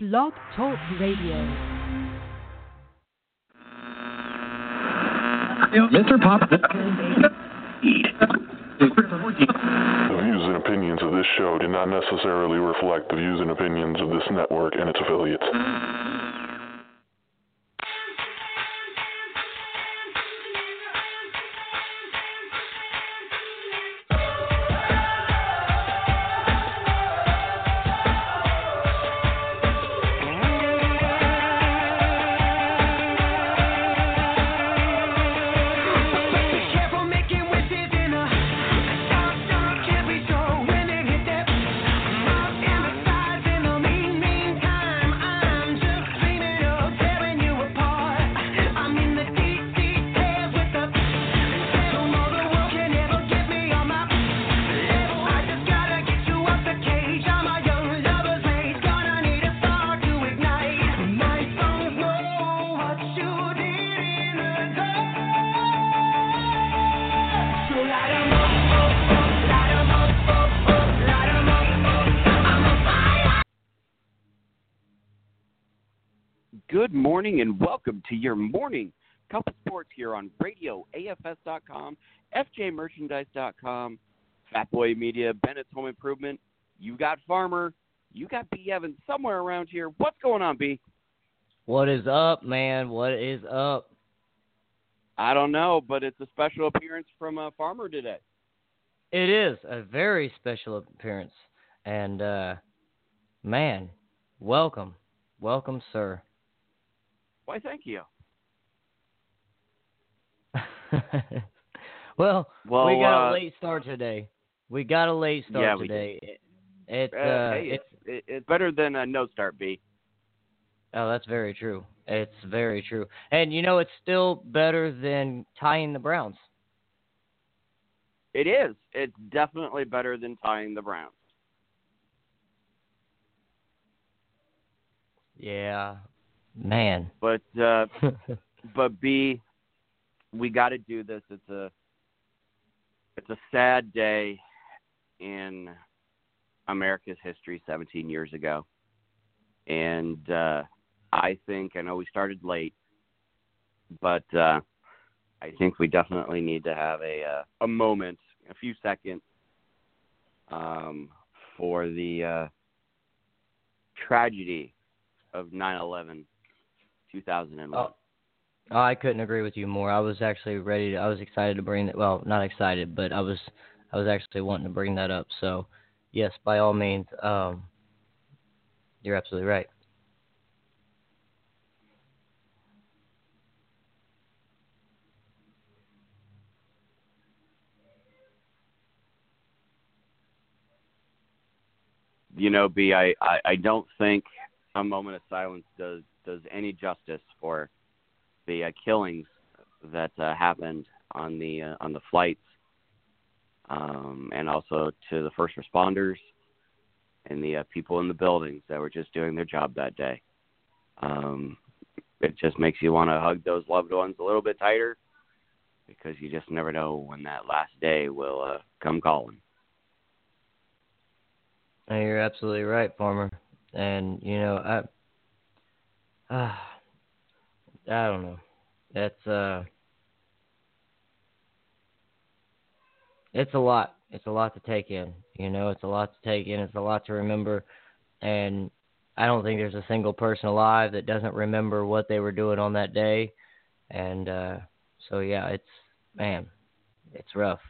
Blog Talk Radio. Mr. Pop. The views and opinions of this show do not necessarily reflect the views and opinions of this network and its affiliates. Morning and welcome to your morning cup of sports here on radio, AFS.com, FJMerchandise.com, Fatboy Media, Bennett's Home Improvement. You got Farmer, you got B. Evans somewhere around here. What's going on, B? What is up, man? What is up? I don't know, but it's a special appearance from uh, Farmer today. It is a very special appearance. And, uh, man, welcome. Welcome, sir. Why, thank you. well, Well, we got uh, a late start today. We got a late start Yeah, today. It- It's, Uh, uh, hey, it's, it's, it's better than a no start, B. oh, that's very true. It's very true. And, you know, it's still better than tying the Browns. It is. It's definitely better than tying the Browns. Yeah. Man. But uh, but B, we got to do this. It's a it's a sad day in America's history 17 years ago, and uh, I think I know we started late, but uh, I think we definitely need to have a uh, a moment, a few seconds, um, for the uh, tragedy of 9/11, 2001. Oh. Oh, I couldn't agree with you more. I was actually ready. To, I was excited to bring that. Well, not excited, but I was, I was actually wanting to bring that up. So, yes, by all means, um, you're absolutely right. you know, B, I, I, I don't think a moment of silence does does any justice for the uh, killings that uh, happened on the uh, on the flights, um, and also to the first responders and the uh, people in the buildings that were just doing their job that day. Um, it just makes you want to hug those loved ones a little bit tighter because you just never know when that last day will uh, come calling. You're absolutely right, Farmer. And you know, I, uh, I don't know. That's uh, it's a lot. It's a lot to take in. You know, it's a lot to take in. It's a lot to remember, and I don't think there's a single person alive that doesn't remember what they were doing on that day. And uh, so, yeah, it's man, it's rough.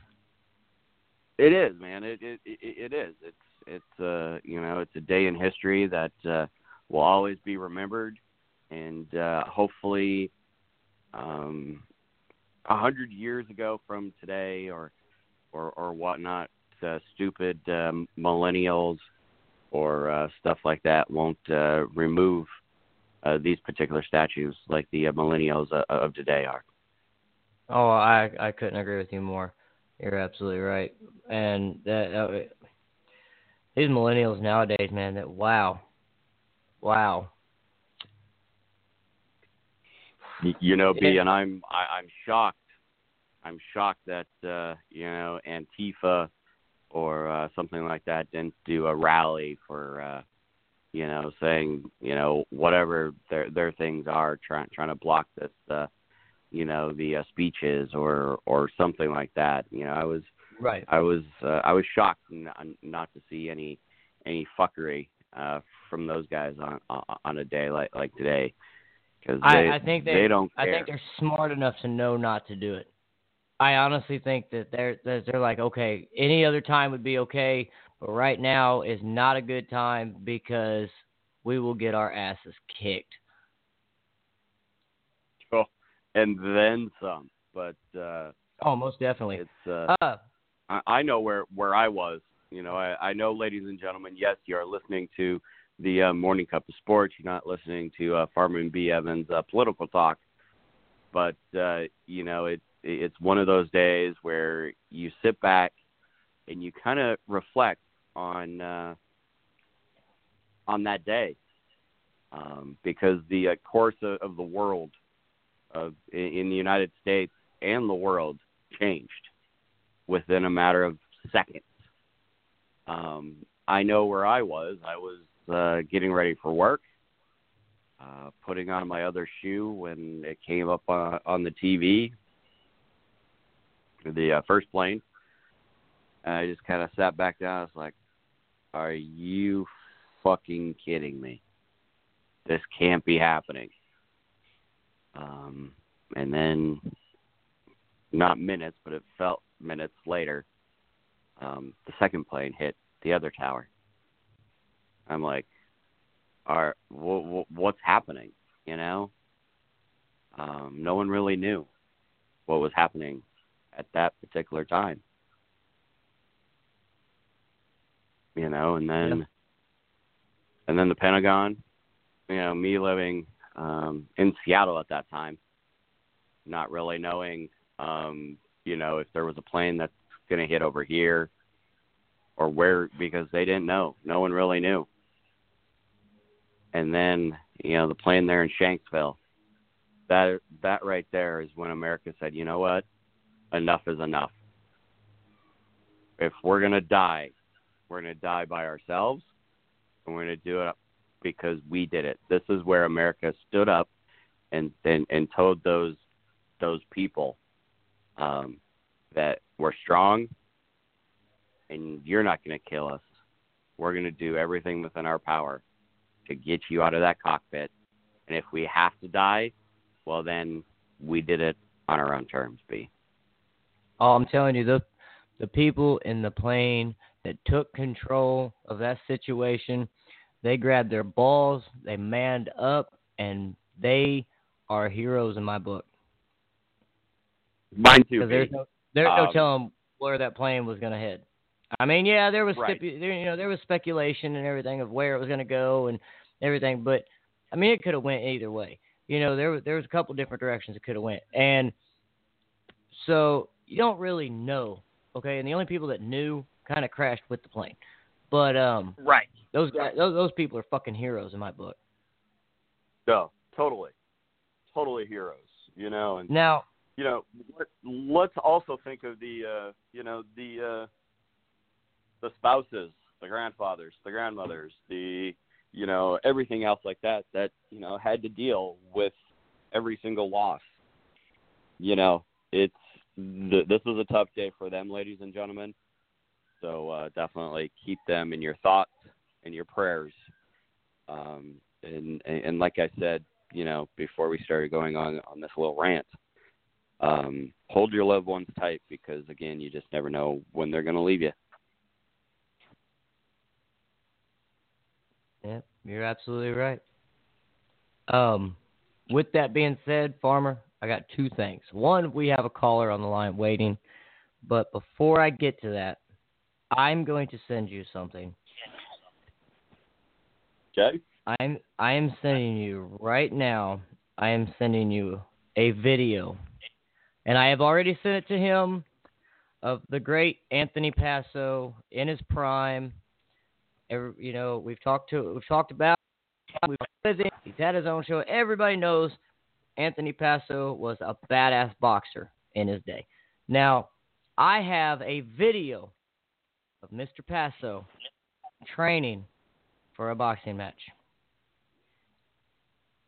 It is, man. It it it, is. It's it's uh you know it's a day in history that uh, will always be remembered, and uh, hopefully, um, a hundred years ago from today, or or or whatnot, uh, stupid um, millennials or uh, stuff like that won't uh, remove uh, these particular statues like the uh, millennials uh, of today are. Oh, I I couldn't agree with you more. You're absolutely right. And that these millennials nowadays, man, that wow, wow. You know, B, and I'm I, I'm shocked. I'm shocked that uh, you know Antifa or uh, something like that didn't do a rally for uh, you know, saying, you know, whatever their their things are, trying trying to block this, uh, you know, the uh, speeches or or something like that. You know, I was Right. I was uh, I was shocked n- not to see any any fuckery uh, from those guys on on a day like like today because I, I think they, they don't I care. think they're smart enough to know not to do it. I honestly think that they're that they're like, okay, any other time would be okay, but right now is not a good time because we will get our asses kicked. and then some. But uh, Oh, most definitely. it's uh, Uh, I, I know where where I was. You know, I, I know, ladies and gentlemen. Yes, you are listening to the uh, Morning Cup of Sports. You're not listening to uh, Farmer and B. Evans' uh, political talk. But uh, you know, it it's one of those days where you sit back and you kind of reflect on uh, on that day um, because the uh, course of, of the world of in the United States and the world changed within a matter of seconds. Um, I know where I was. I was uh, getting ready for work, uh, putting on my other shoe when it came up on, on the TV, the uh, first plane. And I just kind of sat back down. I was like, "Are you fucking kidding me? This can't be happening." Um, and then, not minutes, but it felt minutes later, um, the second plane hit the other tower. I'm like, "Are wh- wh- what's happening?" You know. Um, no one really knew what was happening at that particular time. You know, and then Yeah. and then the Pentagon, you know, me living um in Seattle at that time, not really knowing um, you know, if there was a plane that's gonna hit over here or where because they didn't know. No one really knew. And then, you know, the plane there in Shanksville. That that right there is when America said, you know what? Enough is enough. If we're gonna die, we're gonna die by ourselves and we're gonna do it because we did it. This is where America stood up and and, and told those those people um, that we're strong and you're not to kill us. We're to do everything within our power to get you out of that cockpit. And if we have to die, well, then we did it on our own terms, B. Oh, I'm telling you, the the people in the plane that took control of that situation, they grabbed their balls, they manned up, and they are heroes in my book. Mine too, there's no there's no Um, telling where that plane was going to head. I mean, yeah, there was Right. stipu- there, you know there was speculation and everything of where it was going to go and everything, but I mean it could have went either way. You know, there was there was a couple different directions it could have went, and so you don't really know, okay? And the only people that knew kind of crashed with the plane, but um, Right. those guys, those those people are fucking heroes in my book. No, totally. Totally heroes, you know, and Now, you know, let- let's also think of the, uh, you know, the, uh, the spouses, the grandfathers, the grandmothers, the, you know, everything else like that that you know had to deal with every single loss. You know, it's th- this was a tough day for them, ladies and gentlemen. So uh, definitely keep them in your thoughts and your prayers. Um, and, and like I said, you know, before we started going on on this little rant, um, hold your loved ones tight because again, you just never know when they're going to leave you. Yeah, you're absolutely right. Um, with that being said, Farmer, I got two things. One, we have a caller on the line waiting, but before I get to that, I'm going to send you something. Okay. I'm I am sending you right now. I am sending you a video, and I have already sent it to him of the great Anthony Passo in his prime. Every, you know, we've talked to we've talked about we've him. He's had his own show. Everybody knows Anthony Paso was a badass boxer in his day. Now, I have a video of Mr. Paso training for a boxing match.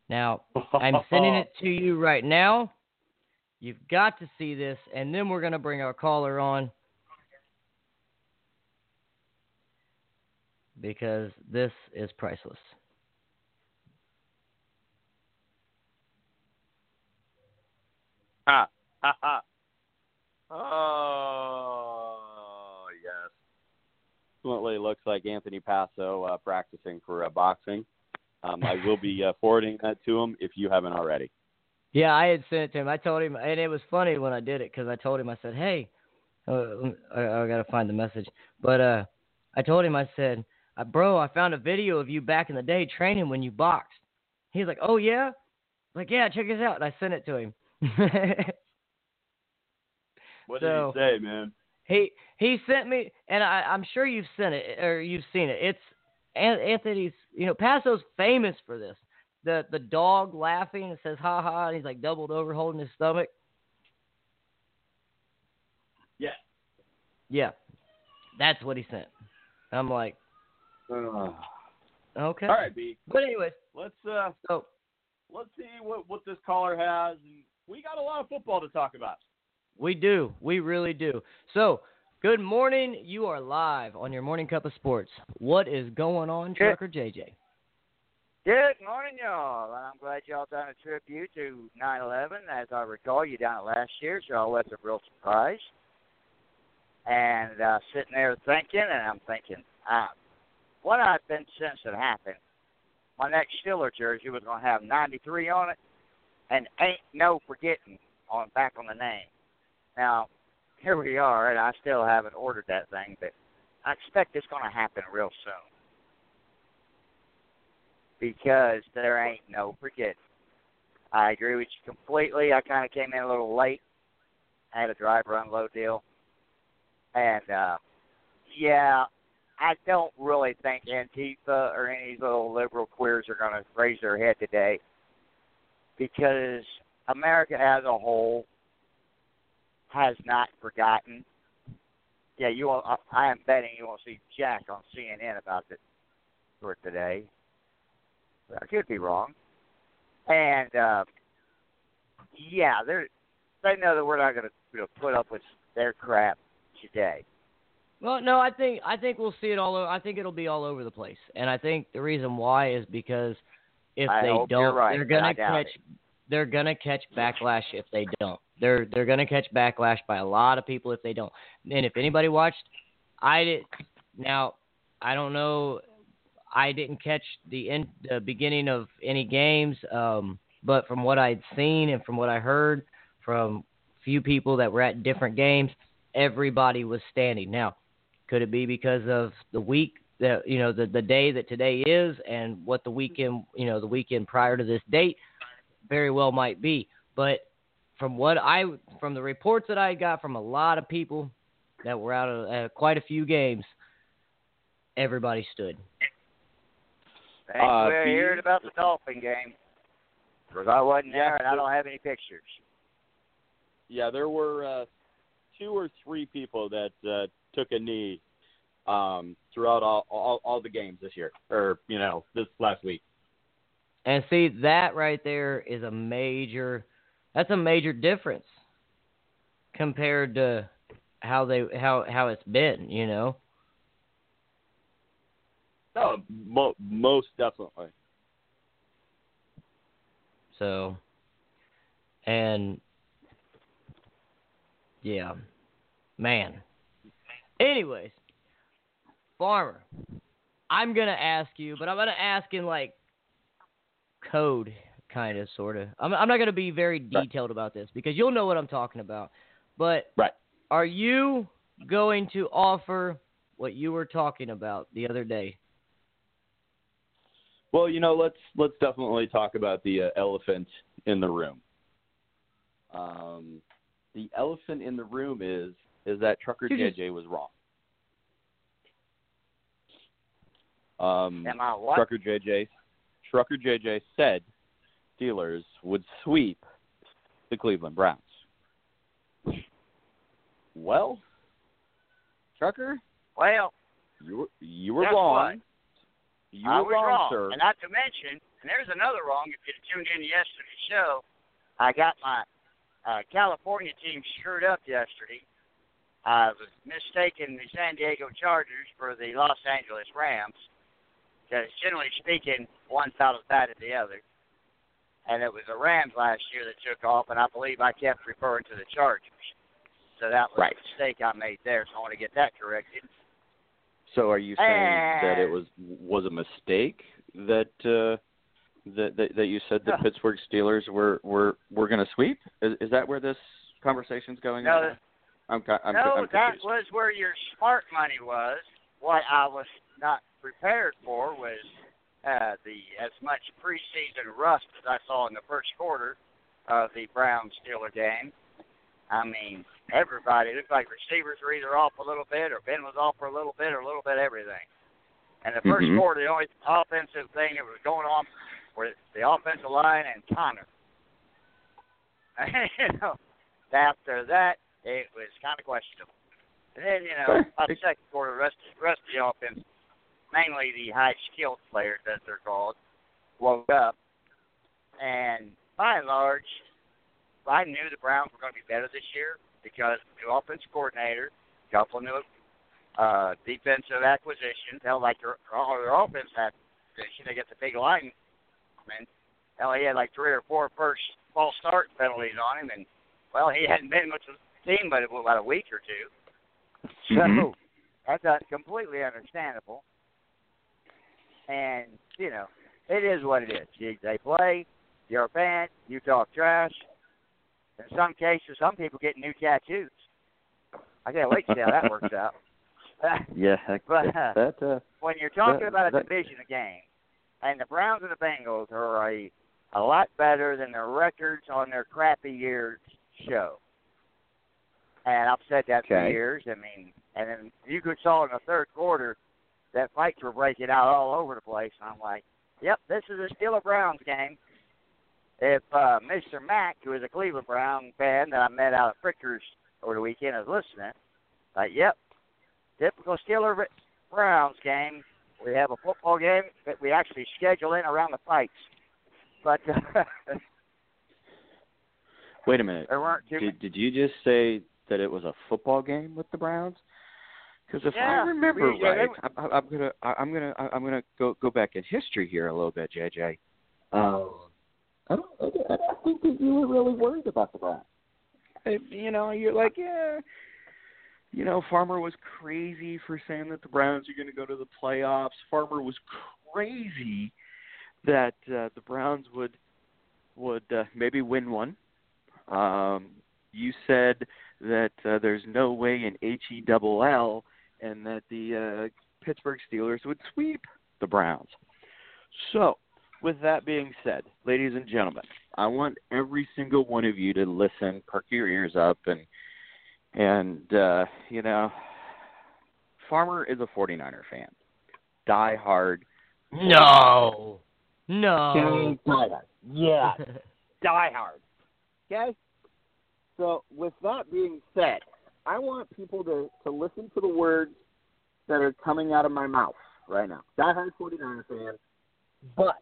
Now, I'm sending it to you right now. You've got to see this, and then we're going to bring our caller on because this is priceless. Ha ha ha. Oh yes. Definitely looks like Anthony Passo uh, practicing for uh, boxing. Um, I will be uh, forwarding that to him if you haven't already. Yeah, I had sent it to him. I told him, and it was funny when I did it because I told him, I said, "Hey, uh, I, I gotta find the message," but uh, I told him, I said, uh, "Bro, I found a video of you back in the day training when you boxed." He's like, "Oh yeah," I'm like yeah, check this out, and I sent it to him. What So- did he say, man? he he sent me, and I, I'm sure you've sent it or you've seen it. It's An- Anthony's, you know, Paso's famous for this. The the dog laughing and says ha ha, and he's like doubled over holding his stomach. Yeah. Yeah, that's what he sent. I'm like, Uh, okay. all right, B. But anyways, Let's uh so let's see what what this caller has. And we got a lot of football to talk about. we do, we really do. So good morning. You are live on your morning cup of sports. What is going on, Good. Trucker JJ? Good morning, y'all. I'm glad y'all done a tribute to 9/11. As I recall, you done it last year, so I wasn't real surprised. And uh, sitting there thinking, and I'm thinking, uh, what I've been since it happened. My next Steeler jersey was gonna have 93 on it, and ain't no forgetting on back on the name. Now, here we are, and I still haven't ordered that thing, but I expect it's gonna happen real soon because there ain't no forgetting. I agree with you completely. I kind of came in a little late. I had a driver unload deal, and uh, yeah, I don't really think Antifa or any little liberal queers are going to raise their head today because America as a whole has not forgotten. Yeah, you. Will, I, am betting you won't see Jack on CNN about it for today. I could be wrong. And uh, yeah, they they know that we're not going to you know, put up with their crap today. Well, no, I think I think we'll see it all. Over, I think it'll be all over the place, and I think the reason why is because if I they don't, right, they're gonna catch they're gonna catch backlash if they don't. They're they're gonna catch backlash by a lot of people if they don't. And if anybody watched, I did. Now I don't know. I didn't catch the end, the beginning of any games, um, but from what I'd seen and from what I heard from few people that were at different games, everybody was standing. Now, could it be because of the week that you know the the day that today is and what the weekend you know the weekend prior to this date very well might be. But from what I from the reports that I got from a lot of people that were out of uh, quite a few games, everybody stood. Thanks Uh, for do you- hearing about the Dolphin game. Because I wasn't there and I don't have any pictures. Yeah, there were uh, two or three people that uh, took a knee um, throughout all, all all the games this year, or you know, this last week. And see that right there is a major that's a major difference compared to how they how how it's been, you know. No, mo- most definitely. So and yeah. Man. Anyways, Farmer, I'm going to ask you, but I'm going to ask in like code kind of sort of. I'm I'm not going to be very Right. detailed about this because you'll know what I'm talking about. But Right. are you going to offer what you were talking about the other day? Well, you know, let's let's definitely talk about the uh, elephant in the room. Um, the elephant in the room is is that Trucker You JJ was wrong. Um, Am I what? Trucker JJ, Trucker JJ said Steelers would sweep the Cleveland Browns. Well, Trucker, Well, you were you were wrong. what? You I were was wrong. sir. And not to mention, and there's another wrong. If you'd tuned in to yesterday's show, I got my uh, California team screwed up yesterday. I was mistaking the San Diego Chargers for the Los Angeles Rams. Because generally speaking, one's not as bad as the other. And it was the Rams last year that took off, and I believe I kept referring to the Chargers. So that was Right. a mistake I made there, so I want to get that corrected. So are you saying that it was was a mistake that uh, that, that that you said the No. Pittsburgh Steelers were were were going to sweep? Is, is that where this conversation's going? No, on? I'm I'm, no, I'm that was where your smart money was. What I was not prepared for was uh, the as much preseason rust as I saw in the first quarter of the Brown Steeler game. I mean, everybody it looked like receivers were either off a little bit, or Ben was off for a little bit, or a little bit everything. And the 1st Mhm. quarter, the only offensive thing that was going on was the offensive line and Conner. you know, after that, it was kind of questionable. And then, you know, by the second quarter, the rest, rest of the offense, mainly the high skilled players, as they're called, woke up. And by and large, I knew the Browns were going to be better this year because new offense coordinator, couple of new uh, defensive acquisitions. Hell, like their, all their offense had position. They get the big line. Man, hell, he had like three or four first false start penalties on him, and well, he hadn't been much of team, but about a week or two. So Mhm. that's uh, completely understandable. And you know, it is what it is. You, they play. You're a fan. You talk trash. In some cases, some people get new tattoos. I can't wait to see how that works out. Yeah, that, But, that, that uh, when you're talking That- about a that- division game, and the Browns and the Bengals are a a lot better than their records on their crappy years show. And I've said that for years. I mean, and then you could saw in the third quarter that fights were breaking out all over the place. And I'm like, yep, this is a Steeler Browns game. If uh, Mr. Mack, who is a Cleveland Brown fan that I met out at Frickers over the weekend, is listening, like, yep, typical Steeler Browns game. We have a football game that we actually schedule in around the fights. But uh, wait a minute. there weren't too Did did you just say that it was a football game with the Browns? Because if Yeah, I remember yeah, right, I, I, I'm gonna I, I'm gonna I'm gonna go go back in history here a little bit, JJ. Um, I don't I I think that you were really worried about the Browns. I- You know, you're like, yeah. You know, Farmer was crazy for saying that the Browns are going to go to the playoffs. Farmer was crazy that uh, the Browns would would uh, maybe win one. Um, you said that uh, there's no way in H E double L and that the uh, Pittsburgh Steelers would sweep the Browns. So, with that being said, ladies and gentlemen, I want every single one of you to listen, perk your ears up, and and uh, you know, Farmer is a 49er fan, die hard. No. No. Yeah, die hard. Okay? So, with that being said, I want people to, to listen to the words that are coming out of my mouth right now. Die hard 49er fan, but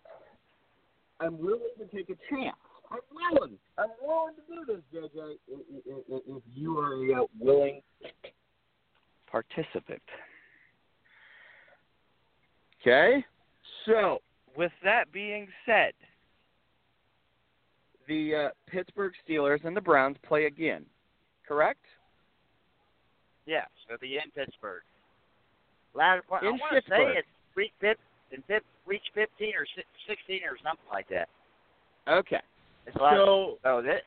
I'm willing to take a chance. I'm willing. I'm willing to do this, JJ, if you are a uh, willing participant. Okay? So, with that being said, the uh, Pittsburgh Steelers and the Browns play again, correct? yeah, so the in Pittsburgh. Latter part, I In want to say it's week in week 15 or si- 16 or something like that. Okay. It's like, So, so this,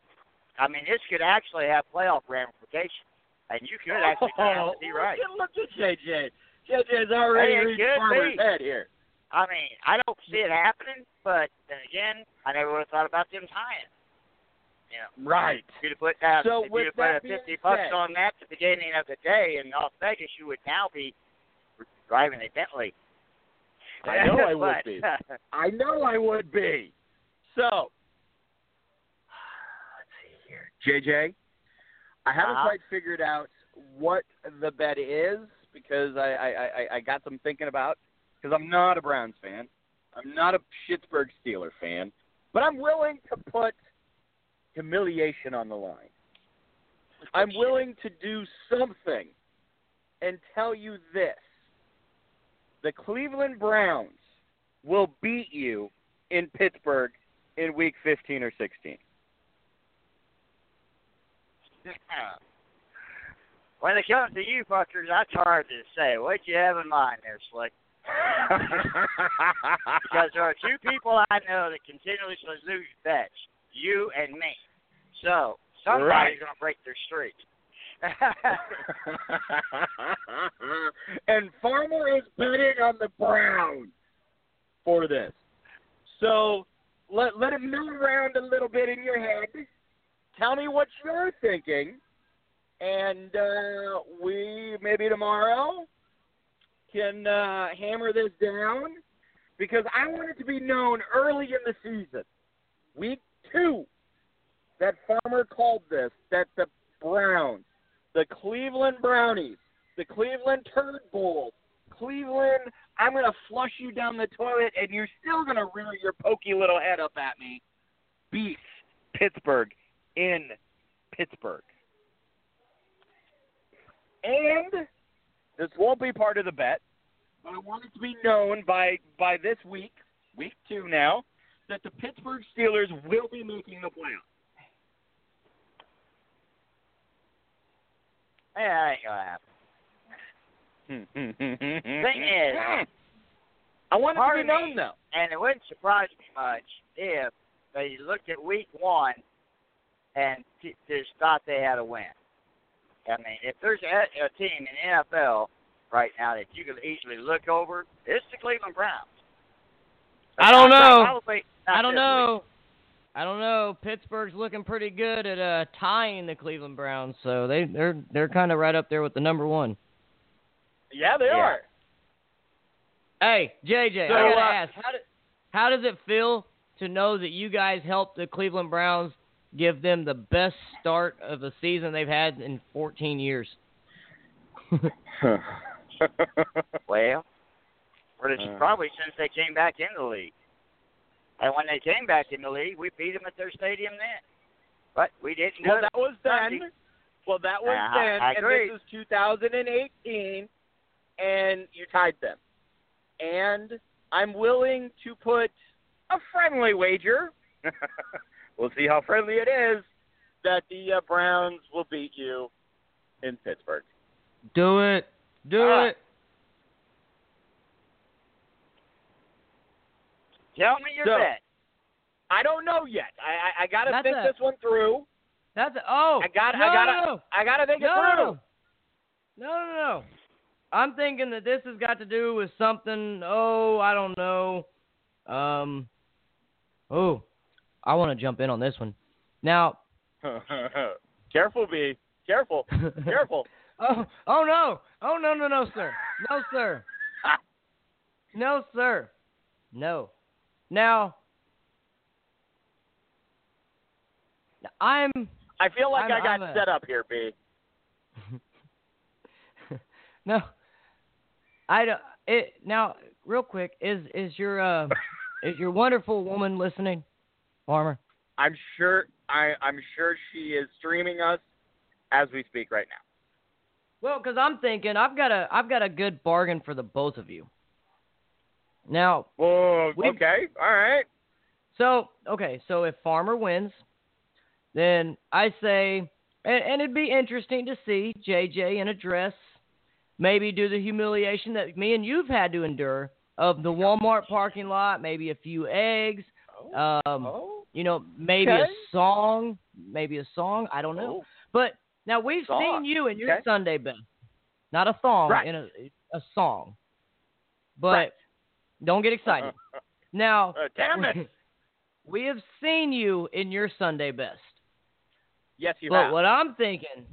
I mean, this could actually have playoff ramifications, and you could actually oh, be right. Look at JJ. JJ's already Hey, reached Farmer's be. head here. I mean, I don't see it happening, but then again, I never would have thought about them tying. Know, Right. if you'd have put down, So if you'd have put a fifty bucks said- on that at the beginning of the day in Las Vegas, you would now be driving a Bentley. I know I would be. I know I would be. So, let's see here. JJ, I haven't Uh-huh. quite figured out what the bet is because I, I, I, I got some thinking about. Because I'm not a Browns fan. I'm not a Pittsburgh Steeler fan, but I'm willing to put humiliation on the line. I'm willing to do something and tell you this. The Cleveland Browns will beat you in Pittsburgh in week 15 or 16. when it comes to you fuckers, that's hard to say. What you have in mind there, Slick? Because there are two people I know that continually lose bets, you and me. So somebody's Right. gonna break their streak. and Farmer is betting on the Browns for this. So let let it move around a little bit in your head. Tell me what you're thinking, and uh, we maybe tomorrow can uh, hammer this down because I want it to be known early in the season, week two, that Farmer called this that the Browns the Cleveland Brownies, the Cleveland Turd Bulls, Cleveland, I'm going to flush you down the toilet and you're still going to rear your pokey little head up at me. Beat Pittsburgh in Pittsburgh. And this won't be part of the bet, but I want it to be known by by this week, week two now, that the Pittsburgh Steelers will be making the playoffs. yeah, that ain't gonna happen. Thing is, I want it to be known though. and it wouldn't surprise me much if they looked at week one and t- just thought they had a win. I mean, if there's a, a team in the NFL right now that you could easily look over, it's the Cleveland Browns. I don't know. I don't this know. I don't know. Pittsburgh's looking pretty good at uh, tying the Cleveland Browns, so they they're they're kind of right up there with the number one. Yeah, they Yeah. are. Hey, JJ, So, I gotta uh, ask, how, do, how does it feel to know that you guys helped the Cleveland Browns give them the best start of a season they've had in 14 years? Well, or it's Uh. probably since they came back in the league. And when they came back in the league, we beat them at their stadium then. But we didn't. well, that was then. Well, that was Uh, then, I and agree. this is 2018, and you tied them. And I'm willing to put a friendly wager. we'll see how friendly it is. That the uh, Browns will beat you in Pittsburgh. Do it. Do Ah. it. Tell me your So- bet. I don't know yet. I I, I got to That's think a- this one through. That's a, oh. I got no, I got no, to no. I got to think no, it no, through. no. No, no, no. I'm thinking that this has got to do with something. Oh, I don't know. Um. Oh, I want to jump in on this one. Now. Careful, B. Careful. Careful. oh, oh no. Oh no, no, no, sir. No, sir. No, sir. No. Now. I'm. I feel like I'm- i got a- set up here, B. no. I don't. It now, real quick, is is your uh is your wonderful woman listening, Farmer? I'm sure I I'm sure she is streaming us as we speak right now. Well, because I'm thinking I've got a I've got a good bargain for the both of you. Now, Well, okay, all right. so okay, so if Farmer wins, then I say, and, and it'd be interesting to see JJ in a dress, maybe do the humiliation that me and you've had to endure of the Walmart parking lot, maybe a few eggs, um, oh, you know, maybe Okay. a song, maybe a song. I don't know. oh. But now we've Song. seen you in your Okay. Sunday best, not a thong, Right. in a a song. But Right. don't get excited. now, Uh, damn it. we have seen you in your Sunday best. Yes, you but have. what I'm thinking,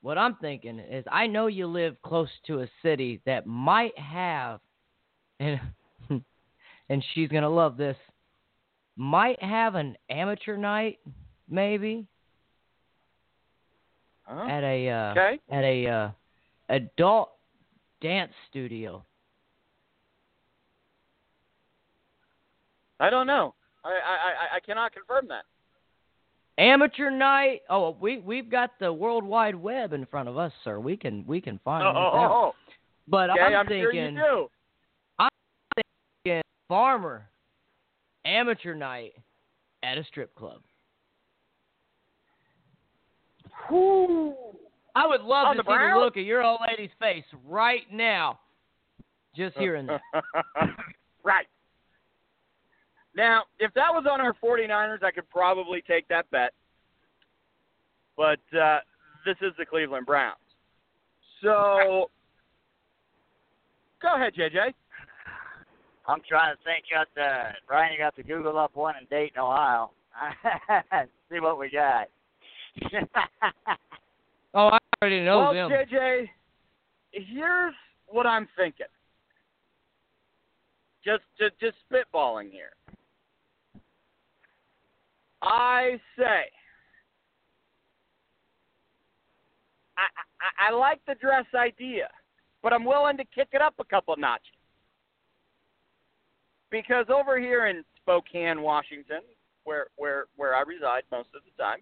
what I'm thinking is, I know you live close to a city that might have, and and she's gonna love this, might have an amateur night, maybe Huh? at a uh, Okay. at a uh, adult dance studio. Okay. All right. Adult dance studio. Okay. Adult dance studio. Okay. Adult dance studio. I don't know. I I I, I cannot confirm that. Amateur night. Oh, we we've got the World Wide Web in front of us, sir. We can we can find Oh, oh, oh, But okay, I'm, I'm thinking sure you do. thinking farmer amateur night at a strip club. Whew. I would love On to see the look at your old lady's face right now, just hearing that. right. Now, if that was on our 49ers, I could probably take that bet. But uh, this is the Cleveland Browns. So, go ahead, JJ. I'm trying to think. Got the Brian. You got to Google up one in Dayton, Ohio. See what we got. Oh, I already know well, them. Well, JJ, here's what I'm thinking. Just, just, just spitballing here. I say, I, I, I like the dress idea, but I'm willing to kick it up a couple notches. Because over here in Spokane, Washington, where where where I reside most of the time,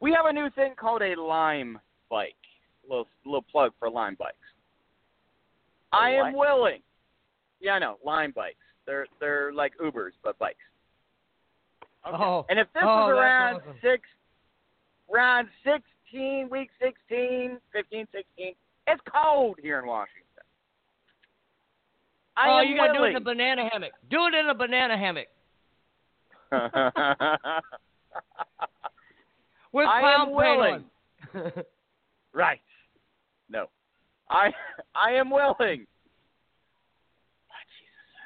we have a new thing called a Lime bike. Little little plug for Lime bikes. A I am willing. Yeah, I know Lime bikes. They're they're like Ubers but bikes. Oh, And if this oh, was around awesome. six, around 16, week 16, 15, 16, it's cold here in Washington. I oh, you gotta do it in a banana hammock. Do it in a banana hammock with I am willing. right. No. I I am willing. My Jesus.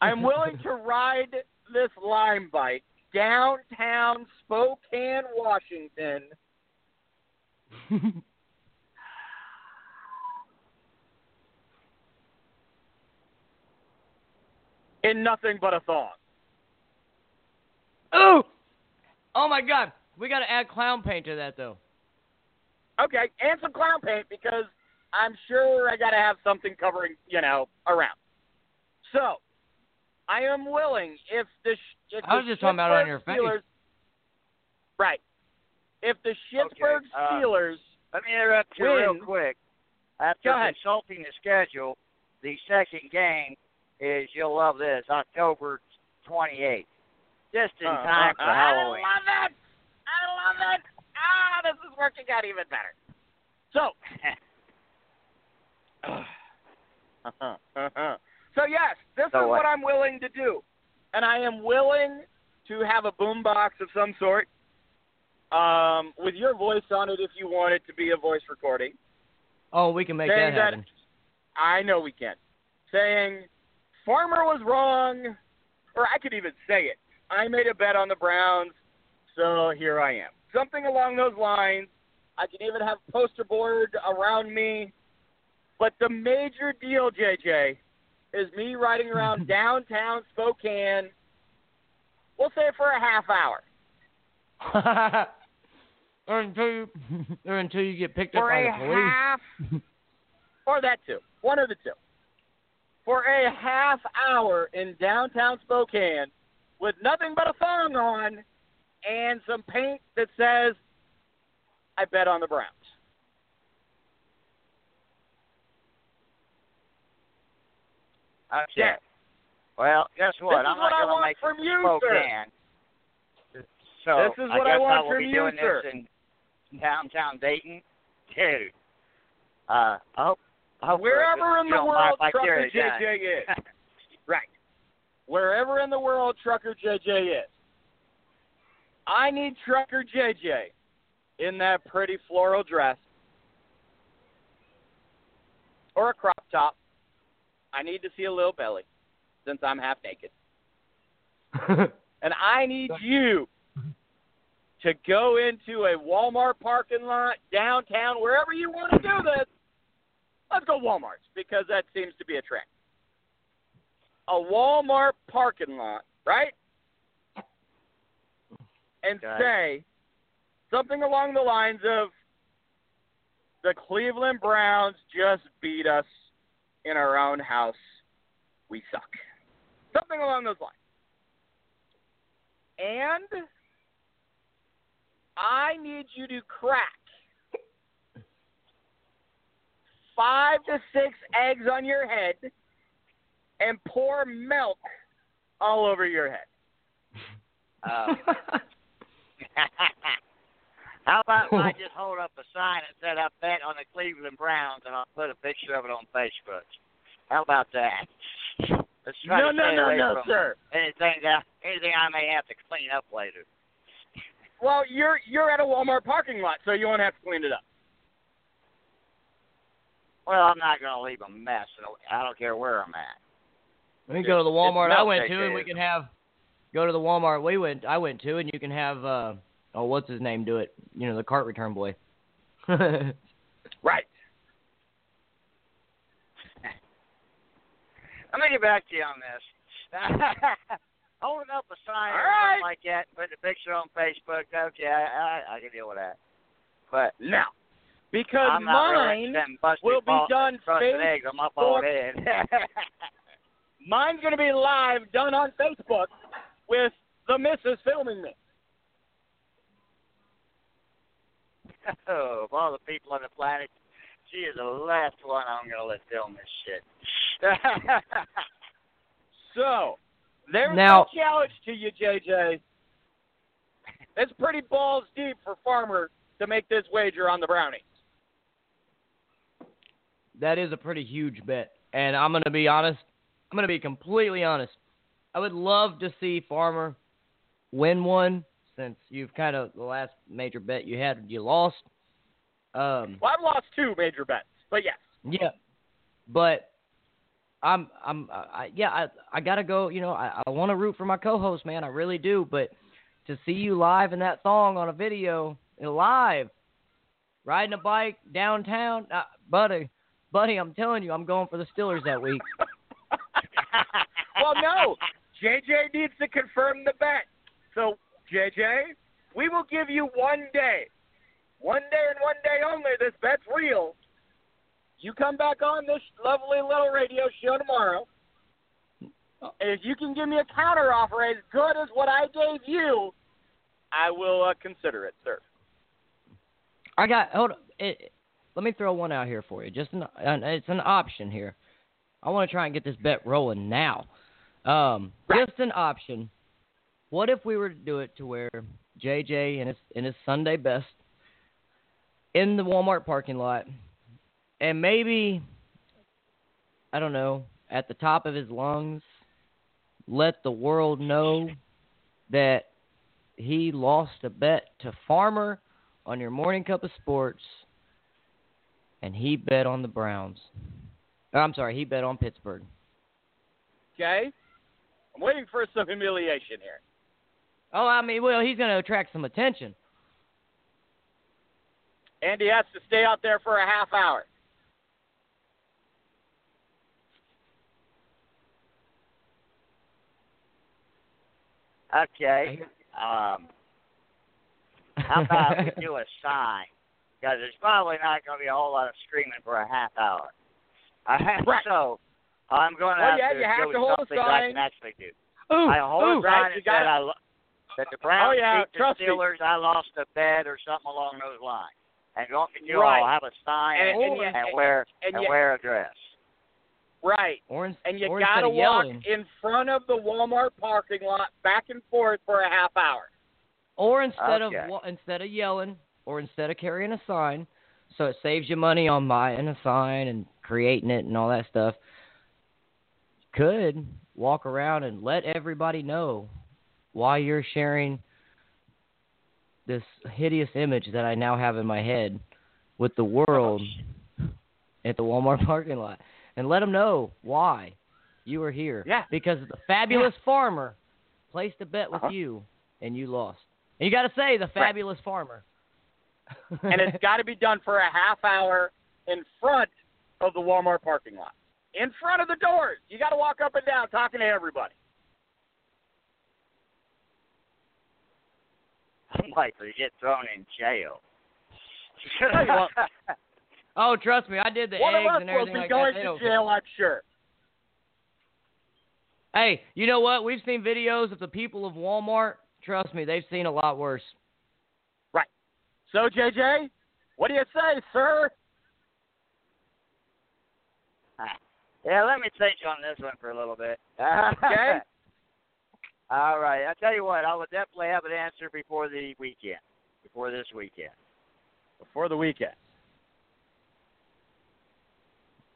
I am willing to ride this lime bike downtown Spokane, Washington. In nothing but a thong. oh, oh my God, we gotta add clown paint to that though. Okay, and some clown paint because I'm sure I got to have something covering, you know, around. So, I am willing if the sh- if I was the just talking about on your Pittsburgh face. Steelers, right? If the Pittsburgh uh, Steelers, Let me interrupt you real quick. After Go ahead. consulting the schedule, the second game is you'll love this October 28th, just in Uh, time for I Halloween. I love it. I love it. Ah, this is working out even better. So, so yes, this So is what? what I'm willing to do, and I am willing to have a boombox of some sort, um, with your voice on it if you want it to be a voice recording. Oh, we can make saying that that happen. I know we can. Saying Farmer was wrong, or I could even say it. I made a bet on the Browns, so here I am. Something along those lines. I can even have poster board around me. But the major deal, JJ, is me riding around downtown Spokane. We'll say for a half hour. or until you, or until you get picked up by a the police. half, or that too. One of the two. For a half hour in downtown Spokane with nothing but a thong on and some paint that says, I bet on the Browns. Okay. Yeah. Well, guess what? This is I'm what not I going to want make from you, Spokane. So This is what I guess want will from be you, doing sir. this in downtown Dayton. Dude. Uh, I hope, Wherever in the world Trucker carry a gun. JJ is. right. Wherever in the world Trucker JJ is. I need Trucker JJ in that pretty floral dress or a crop top. I need to see a little belly since I'm half naked. And I need you to go into a Walmart parking lot, downtown, wherever you want to do this. Let's go Walmart's because that seems to be a trend. A Walmart parking lot, right? And Okay. say something along the lines of the Cleveland Browns just beat us in our own house. We suck. something along those lines. And I need you to crack five to six eggs on your head and pour milk all over your head. Um, How about I just hold up a sign and said I bet on the Cleveland Browns and I'll put a picture of it on Facebook. How about that? Let's try No, to no, no, no, sir. anything that anything I may have to clean up later. Well, you're you're at a Walmart parking lot, so you won't have to clean it up. Well, I'm not going to leave a mess. I don't care where I'm at. We can go to the Walmart I went to, and we can have go to the Walmart we went I went to, and you can have uh oh what's his name do it? You know the cart return boy. Right. I'm gonna get back to you on this. Holding up a sign All or right. something like that, putting a picture on Facebook, okay, I, I, I can deal with that. But Now, because I'm not mine interested in busting will be done and crusted face eggs on my bald head. mine's going to be live, done on Facebook, with the missus filming me. oh, of all the people on the planet, she is the last one I'm going to let film this shit. So, there's Now- my challenge to you, JJ. It's pretty balls deep for Farmer to make this wager on the brownies. That is a pretty huge bet, and I'm gonna be honest. I'm gonna be completely honest. I would love to see Farmer win one since you've kind of the last major bet you had you lost. Um, Well, I've lost two major bets, but yes. Yeah, but I'm I'm I, yeah I I gotta go. You know I I want to root for my co-host, man. I really do. But to see you live in that song on a video live, riding a bike downtown, uh, buddy, buddy, I'm telling you, I'm going for the Steelers that week. well, no. JJ needs to confirm the bet. So, JJ, we will give you one day. One day and one day only. This bet's real. You come back on this lovely little radio show tomorrow. If you can give me a counter offer as good as what I gave you, I will uh, consider it, sir. I got hold. On, it, let me throw one out here for you. Just an, an it's an option here. I want to try and get this bet rolling now. Um, just an option. What if we were to do it to where JJ in his in his Sunday best in the Walmart parking lot, and maybe I don't know at the top of his lungs, let the world know that he lost a bet to Farmer on your morning cup of sports, and he bet on the Browns. Or, I'm sorry, he bet on Pittsburgh. Okay? I'm waiting for some humiliation here. Oh, I mean, well, he's going to attract some attention. And he has to stay out there for a half hour. okay. Um, how about we do a sign? Because there's probably not going to be a whole lot of screaming for a half hour. I have Right. so I'm going to Well, have yeah, to you have do to hold a something I can actually do. Ooh, I hold ooh. a sign right, and said I lo- that the Browns Oh, yeah, beat the trust me. Steelers. I lost a bet or something along those lines. And don't you Right. all have a sign And- and, and you- and wear and and you- wear a dress. Right. Or, And you or gotta walk yelling, in front of the Walmart parking lot back and forth for a half hour. or instead Okay. of instead of yelling, or instead of carrying a sign, so it saves you money on buying a sign and creating it and all that stuff. Could walk around and let everybody know why you're sharing this hideous image that I now have in my head with the world at the Walmart parking lot, and let them know why you are here. Yeah. Because the fabulous farmer placed a bet with Uh-huh. you and you lost. And you got to say the fabulous farmer. And it's got to be done for a half hour in front of the Walmart parking lot. In front of the doors. You got to walk up and down talking to everybody. I'm likely to get thrown in jail. Tell oh, trust me, I did the One eggs of us and will be like going that. To jail, I'm sure. Hey, you know what? We've seen videos of the people of Walmart. Trust me, they've seen a lot worse. So, JJ, what do you say, sir? Yeah, let me think on this one for a little bit. Okay. All right. I'll tell you what, I will definitely have an answer before the weekend. Before this weekend. Before the weekend.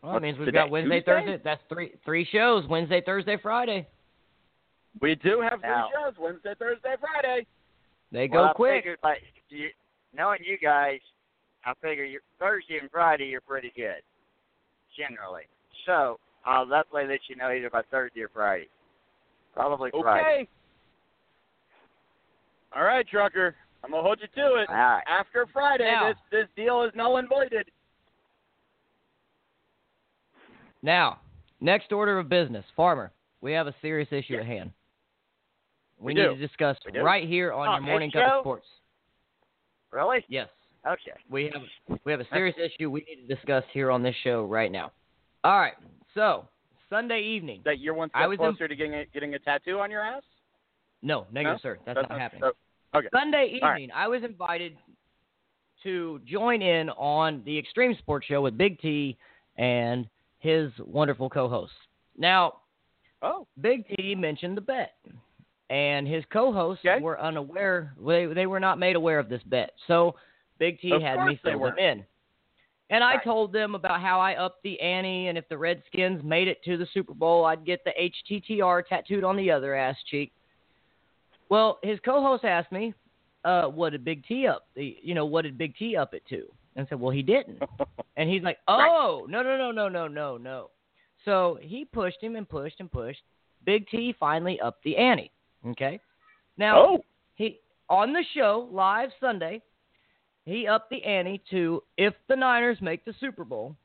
Well, that means we've today, got Wednesday, Tuesday? Thursday. That's three three shows. Wednesday, Thursday, Friday. We do have three Now- shows Wednesday, Thursday, Friday. They go well, quick. Figured, like, you, knowing you guys, I figure you Thursday and Friday you're pretty good, generally. So I'll definitely let you know either by Thursday or Friday. Probably Friday. Okay. All right, trucker. I'm gonna hold you to it. All right. After Friday, Now- this this deal is null and voided. Now, next order of business, farmer. We have a serious issue Yes. at hand. We need do. to discuss We do. right here on On your morning cup of sports. Really? Yes, Okay. we have we have a serious issue we need to discuss here on this show right now. All right, so Sunday evening. That you're one I step was in- closer to getting a, getting a tattoo on your ass. No, negative, No? sir. That's, That's not happening. oh, okay. Sunday All right. evening, I was invited to join in on the Extreme Sports Show with Big T and his wonderful co-hosts. Now, Oh. Big T mentioned the bet, and his co-hosts Okay. were unaware. They they were not made aware of this bet, so Big T Of had me fill them in. And I Right. told them about how I upped the ante, and if the Redskins made it to the Super Bowl, I'd get the HTTR tattooed on the other ass cheek. Well, his co-host asked me, uh, "What did Big T up? The, you know, what did Big T up it to?" And I said, "Well, he didn't." And he's like, "Oh, no, no, no, no, no, no, no." So he pushed him and pushed and pushed. Big T finally upped the ante. Okay. Now Oh. he on the show live Sunday, he upped the ante to if the Niners make the Super Bowl,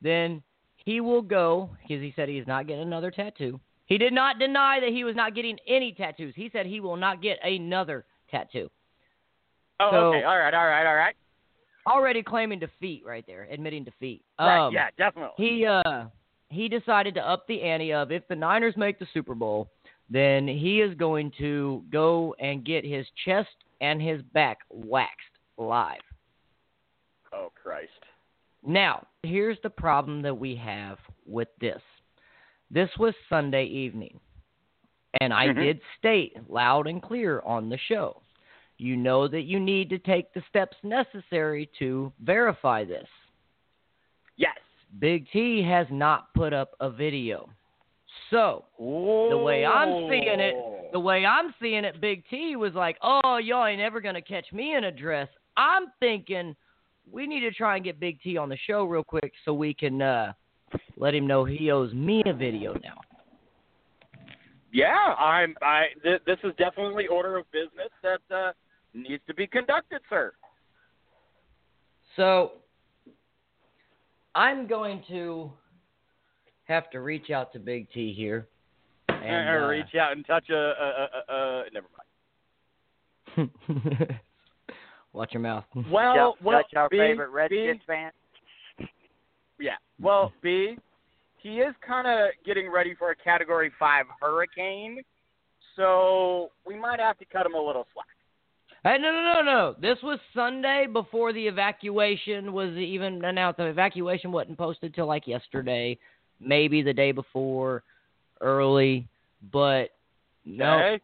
then he will go because he said he is not getting another tattoo. He did not deny that he was not getting any tattoos. He said he will not get another tattoo. Oh. So- okay. All right. All right. All right. Already claiming defeat right there, admitting defeat. Right. Um, yeah. Definitely. he uh he decided to up the ante of if the Niners make the Super Bowl, then he is going to go and get his chest and his back waxed live. oh Christ. Now, here's the problem that we have with this. This was Sunday evening, and I Mhm. did state loud and clear on the show. You know that you need to take the steps necessary to verify this. Yes. Big T has not put up a video. So, the way I'm seeing it, the way I'm seeing it, Big T was like, "Oh, y'all ain't ever gonna catch me in a dress." I'm thinking we need to try and get Big T on the show real quick so we can uh, let him know he owes me a video now. Yeah, I'm. I. Th- this is definitely order of business that uh, needs to be conducted, sir. So, I'm going to have to reach out to Big T here. And, Uh, reach out and touch a. a, a, a never mind. Watch your mouth. Well, Touch- well, touch our B, favorite B, Redskins fan. Yeah. Well, B, he is kind of getting ready for a Category Five hurricane, so we might have to cut him a little slack. Hey, no, no, no, no. This was Sunday before the evacuation was even announced. The evacuation wasn't posted till like yesterday, maybe the day before, early. But no,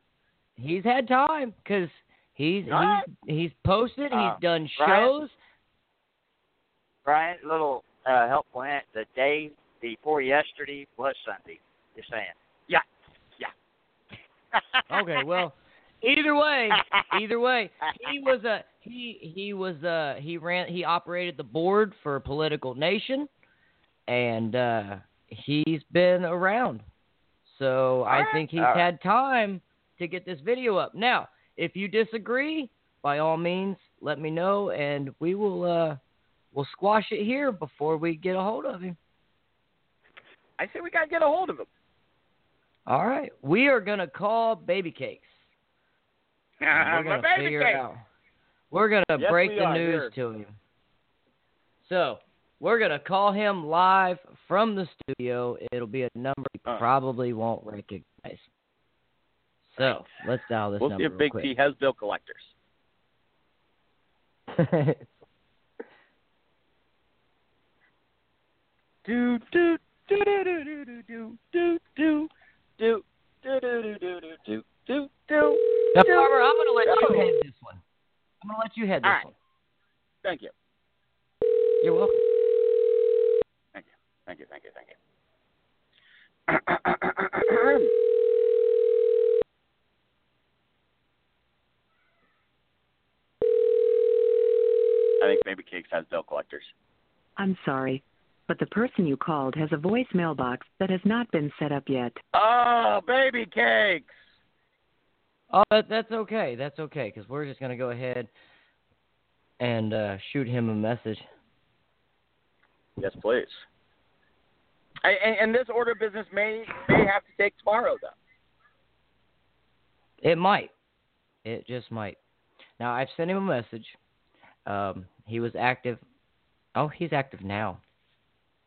he's had time because he's he's he's posted. Uh, he's done Brian? shows. Brian, little uh, helpful hint. The day before yesterday was Sunday. Just saying. Yeah. Yeah. Okay, well, either way, either way, he was a he he was uh he ran he operated the board for Political Nation, and uh he's been around. So I Alright, think he's alright. had time to get this video up. Now, if you disagree, by all means, let me know, and we will uh we'll squash it here before we get a hold of him. I say we gotta get a hold of him. All right, we are gonna call Baby Cakes. We're gonna baby figure cake. out. We're gonna Yes, break we the news here. to him. So, we're gonna call him live from the studio. It'll be a number he Uh. probably won't recognize. So let's dial this We'll number see if Big quick. T has bill collectors. Do do do do do do do do do do do do do do do do do do. now, Farmer, I'm gonna let you head this one. I'm gonna let you head this one. Thank you. You're welcome. Has bill collectors. I'm sorry, but the person you called has a voice mailbox that has not been set up yet. Oh, Baby Cakes. Oh, that, that's okay. That's okay because we're just gonna go ahead and uh, shoot him a message. Yes, please. And, and, and this order of business may may have to take tomorrow, though. It might. It just might. Now I've sent him a message. Um, he was active. Oh, he's active now.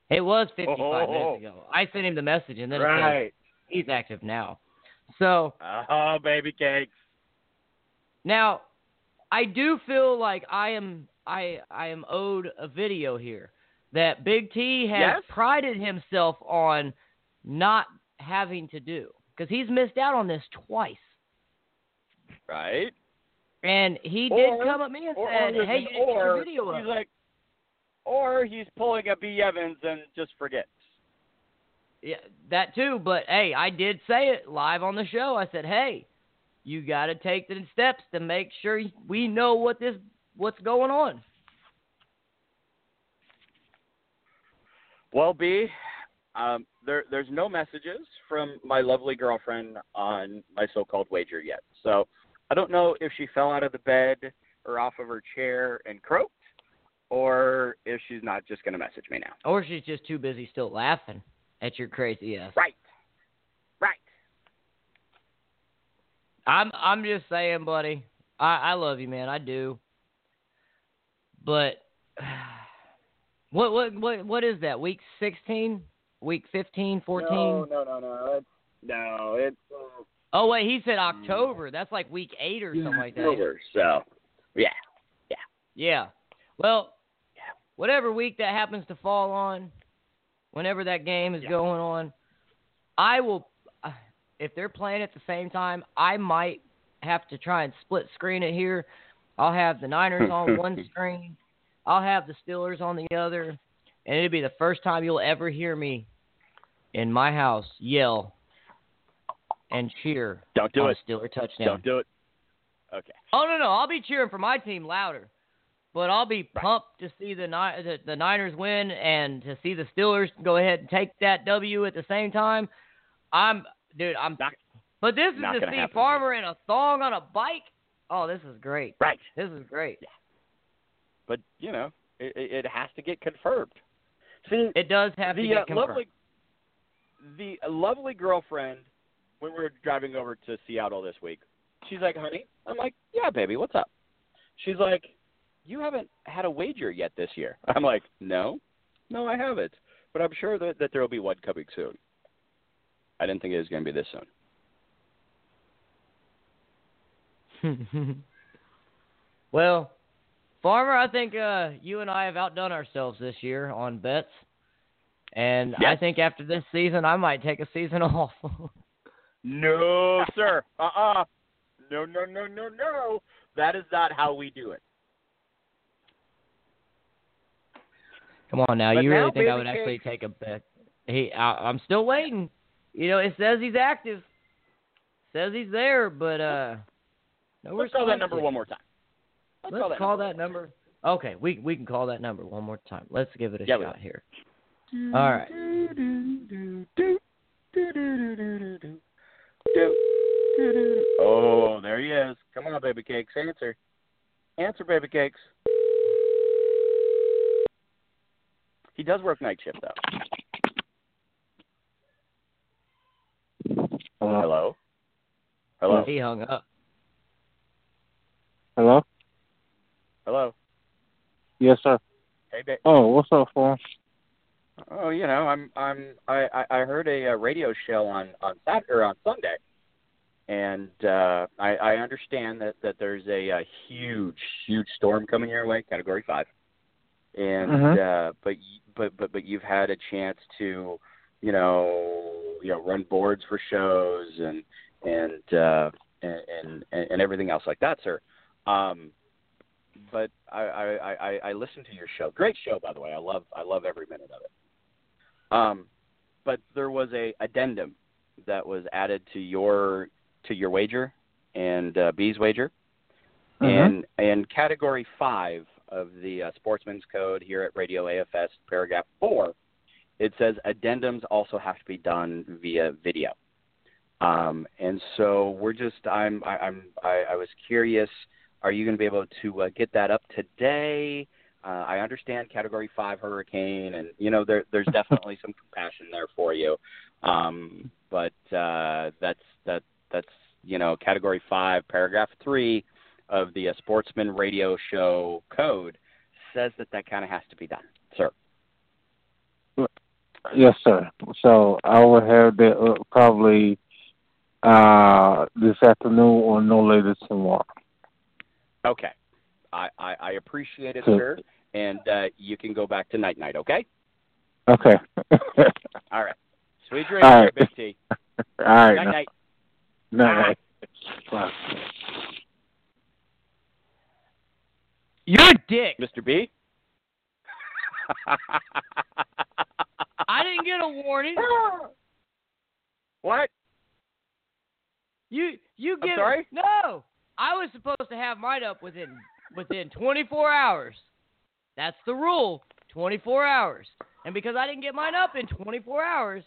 It was 55 Oh. oh minutes oh. ago. I sent him the message, and then says he's active now. So Oh, Baby Cakes. now, I do feel like I am I I am owed a video here that Big T has Yes? prided himself on not having to do because he's missed out on this twice. Right? And he did Or- come at me and Or, said, or, "Hey, you didn't get your or video up." he's like, or he's pulling a B Evans and just forgets. Yeah, that too. But hey, I did say it live on the show. I said, "Hey, you got to take the steps to make sure we know what this what's going on." Well, B, um, there there's no messages from my lovely girlfriend on my so-called wager yet. So I don't know if she fell out of the bed or off of her chair and croaked, or if she's not just going to message me now. Or she's just too busy still laughing at your crazy ass. Right. Right. I'm I'm just saying, buddy. I I love you, man. I do. But what what what what is that? Week 16? Week 15, 14? No, no, no, no. It's, no, it's uh, Oh wait, he said October. That's like week 8 or something like that. October. So, yeah. Yeah. yeah. Well, whatever week that happens to fall on, whenever that game is Yeah. going on, I will. uh, If they're playing at the same time, I might have to try and split screen it here. I'll have the Niners on one screen. I'll have the Steelers on the other, and it'll be the first time you'll ever hear me in my house yell and cheer Don't do on it. a Steeler touchdown. Don't do it. Okay. Oh no, no, I'll be cheering for my team louder, but I'll be pumped to see the, the the Niners win and to see the Steelers go ahead and take that W at the same time. I'm, dude, I'm. Not- but this is to see happen. Farmer in a thong on a bike. Oh, this is great. Right. This is great. But, you know, it, it has to get confirmed. See, It does have to the get uh, confirmed. lovely the lovely girlfriend when we were driving over to Seattle this week. She's like, "Honey," I'm like, "Yeah, baby, what's up?" She's like, "You haven't had a wager yet this year." I'm like, "No, no, I haven't, but I'm sure that, that there will be one coming soon." I didn't think it was going to be this soon. well, Farmer, I think uh, you and I have outdone ourselves this year on bets, and I think after this season, I might take a season off. No, sir. Uh-uh. No, no, no, no, no. That is not how we do it. Come on now, But you really think I Baby would actually take a bet? He, I, I'm still waiting. You know, it says he's active. Says he's there, but uh, no Let's call that number one more time. Let's, Let's call that call number. that number. Okay, we we can call that number one more time. Let's give it a Yeah, shot will. here. All right. Oh, there he is. Come on, baby cakes. Answer. Answer, baby cakes. He does work night shift, though. Uh, Hello? Hello? He hung up. Hello? Hello? Yes, sir. Hey, Hey, ba- Oh, what's up, Paul? Oh, you know, I'm I'm I I I heard a, uh radio show on on Saturday or on Sunday, and uh, I I understand that that there's a, a huge huge storm coming your way, Category Five, and Mhm. uh, but but but but you've had a chance to, you know, you know, run boards for shows and and uh, and and and everything else like that, sir. Um, but I, I, I, I listened to your show. Great show, by the way. I love I love every minute of it. Um, but there was a addendum that was added to your to your wager and uh, B's wager, Mhm. and and category five of the uh, Sportsman's Code here at Radio AFS, paragraph four, it says addendums also have to be done via video. Um, and so we're just I'm I, I'm I, I was curious. Are you going to be able to uh, get that up today? Uh, I understand Category Five hurricane, and you know there there's definitely some compassion there for you. Um, but uh, that's that that's you know Category Five, Paragraph Three of the uh, Sportsman Radio Show Code says that that kind of has to be done, sir. Yes, sir. So I will have that probably uh this afternoon or no later tomorrow. Okay. I, I, I appreciate it, sir. And uh, you can go back to night night, okay? Okay. All right. Sweet dreams, All right. Big T. All right. Night now. night. Night. Bye. You're a dick. Mr. B? I didn't get a warning. what? You you I'm give sorry? no. I was supposed to have mine up within within 24 hours. That's the rule. 24 hours. And because I didn't get mine up in 24 hours,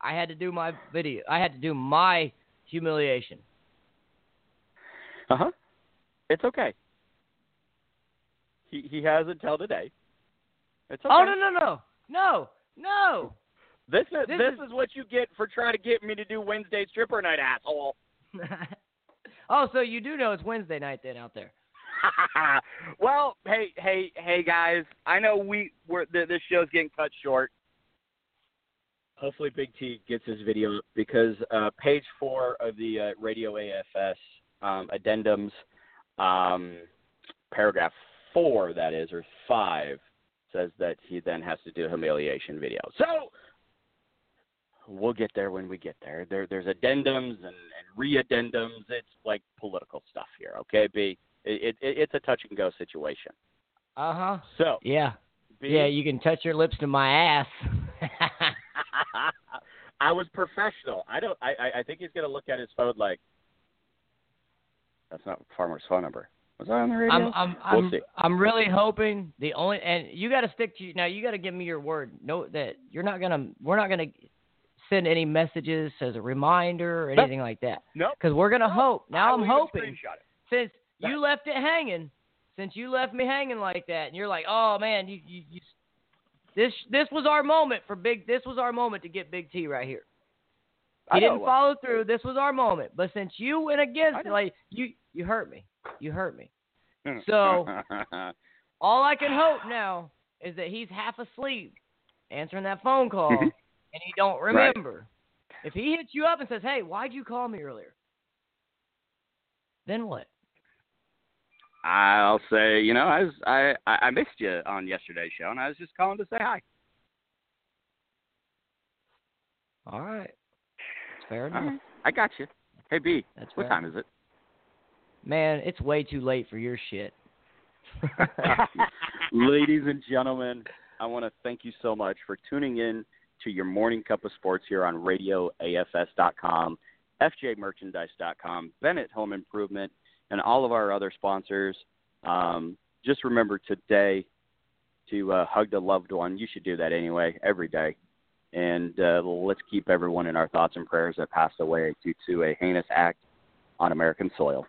I had to do my video. I had to do my humiliation. Uh huh. It's okay. He he has until today. It's okay. Oh no no no no no! This is This this, is- is... what you get for trying to get me to do Wednesday stripper night, asshole. oh, so you do know it's Wednesday night then out there. well, hey, hey, hey, guys. I know we we're th- this show's getting cut short. Hopefully, Big T gets his video because uh, page four of the uh, Radio AFS um, addendums, um, paragraph four, that is, or five, says that he then has to do a humiliation video. So we'll get there when we get there. There, there's addendums and, and re-addendums. It's like political stuff here, okay, B? It, it, it's a touch and go situation. Uh huh. So, Yeah. B, Yeah, you can touch your lips to my ass. I was professional. I don't. I, I- think he's gonna look at his phone like, that's not Farmer's phone number. Was I on the radio? I'm I'm We'll I'm, see. I'm really hoping the only and you got to stick to now. You got to give me your word. No, that you're not gonna. We're not gonna send any messages as a reminder or Nope. anything like that. Nope. Because we're gonna hope. Now I'm hoping since you left it hanging, since you left me hanging like that, and you're like, oh man, you you, you this this was our moment for big. This was our moment to get Big T right here. I He know didn't follow through. This was our moment. But since you went against, I like you you hurt me. You hurt me. So-. All I can hope now is that he's half asleep answering that phone call and he don't Right. remember. If he hits you up and says, "Hey, why'd you call me earlier?" Then what? I'll say, you know, I was I I missed you on yesterday's show, and I was just calling to say hi. All right. Fair enough. right. I got you. Hey B, That's what fair. time is it? Man, it's way too late for your shit. Ladies and gentlemen, I want to thank you so much for tuning in to your morning cup of sports here on RadioAFS.com, FJMerchandise.com, Bennett Home Improvement, and all of our other sponsors. Um, just remember today to uh, hug the loved one. You should do that anyway, every day. And uh, let's keep everyone in our thoughts and prayers that passed away due to a heinous act on American soil.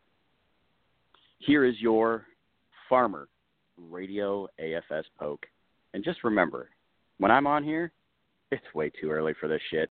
Here is your farmer radio AFS poke. And just remember, when I'm on here, it's way too early for this shit.